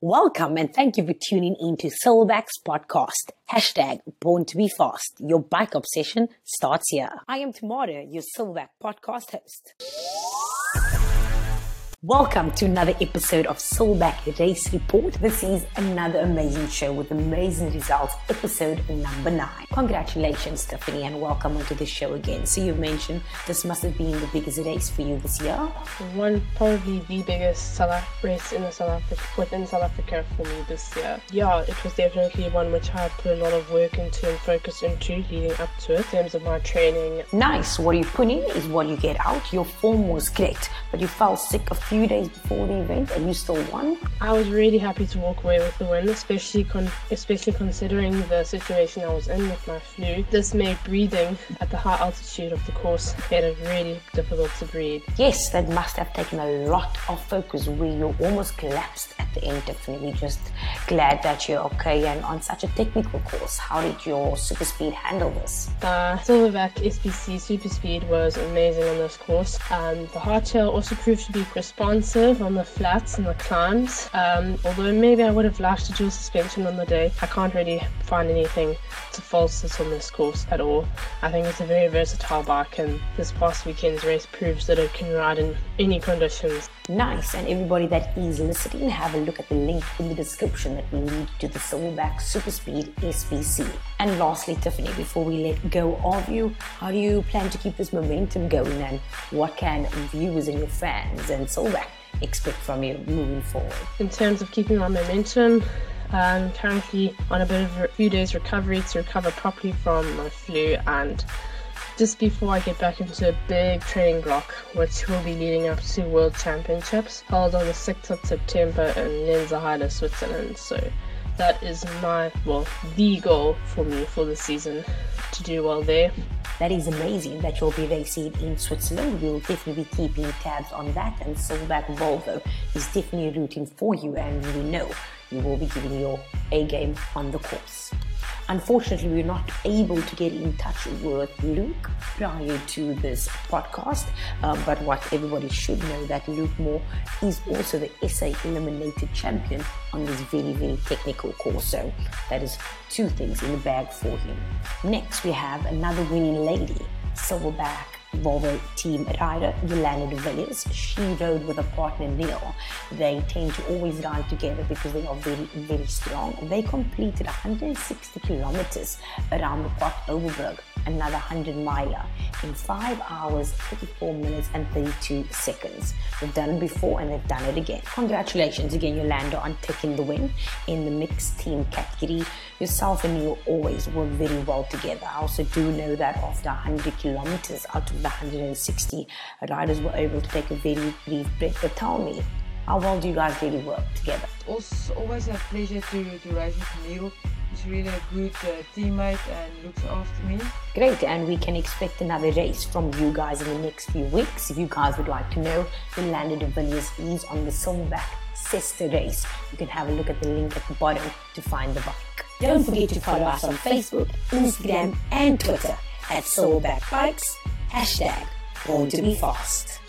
Welcome and thank you for tuning in to Silverback's podcast. Hashtag Born to be Fast. Your bike obsession starts here. I am Tamara, your Silverback podcast host. Welcome to another episode of Silverback Race Report. This is another amazing show with amazing results, episode number nine. Congratulations, Stephanie, and welcome onto the show again. So you mentioned this must have been the biggest race for you this year. One probably the biggest South race in the South Africa within South Africa for me this year. Yeah, it was definitely one which I put a lot of work into and focus into leading up to it in terms of my training. Nice. What you put in is what you get out. Your form was great, but you fell sick a few days before the event and you still won. I was really happy to walk away with the win, especially con- especially considering the situation I was in with my flu. This made breathing at the high altitude of the course made it really difficult to breathe. Yes, that must have taken a lot of focus where you almost collapsed at the end. We're just glad that you're okay and on such a technical course. How did your super speed handle this? The Silverback SBC Super Speed was amazing on this course. Um, the hardtail also proved to be responsive on the flats and the climbs. Um, although maybe I would have liked a dual suspension on the day, I can't really find anything to false this on this course at all. I think it's a very versatile bike, and this past weekend's race proves that it can ride in any conditions. Nice, and everybody that is listening, have a look at the link in the description that will lead to the Silverback Super Speed SBC. And lastly, Tiffany, before we let go of you, how do you plan to keep this momentum going, and what can viewers and your fans and Silverback expect from you moving forward? In terms of keeping my momentum, I'm currently on a bit of a few days recovery to recover properly from my flu and just before I get back into a big training block, which will be leading up to World Championships held on the 6th of September in Lenzerheide, Switzerland. So that is my, well, the goal for me for the season to do well there. That is amazing that you'll be racing in Switzerland. We'll definitely be keeping tabs on that. And Silverback Volvo is definitely rooting for you, and we know you will be giving your A game on the course. Unfortunately, we are not able to get in touch with Luke prior to this podcast, um, but what everybody should know that Luke Moore is also the SA eliminator champion on this very, very technical course. So that is two things in the bag for him. Next, we have another winning lady, Silverback Volvo team rider Yolanda de Villiers. She rode with a partner Neil. They tend to always ride together because they are very, very strong. They completed 160 kilometers around the Port Overbrug, another 100 miler, in 5 hours, 34 minutes, and 32 seconds. They've done it before and they've done it again. Congratulations again, Yolanda, on taking the win in the mixed team category. Yourself and you always work very well together. I also do know that after 100 kilometers out of the 160 riders were able to take a very brief break. But tell me, how well do you guys really work together? It's always a pleasure to, to race with Neil. He's really a good uh, teammate and looks after me. Great, and we can expect another race from you guys in the next few weeks. If you guys would like to know, Yolanda de Villiers is on the Silverback sister race. You can have a look at the link at the bottom to find the bike. Don't forget to follow us on Facebook, Instagram, and Twitter at Silverback Bikes hashtag born to be fast.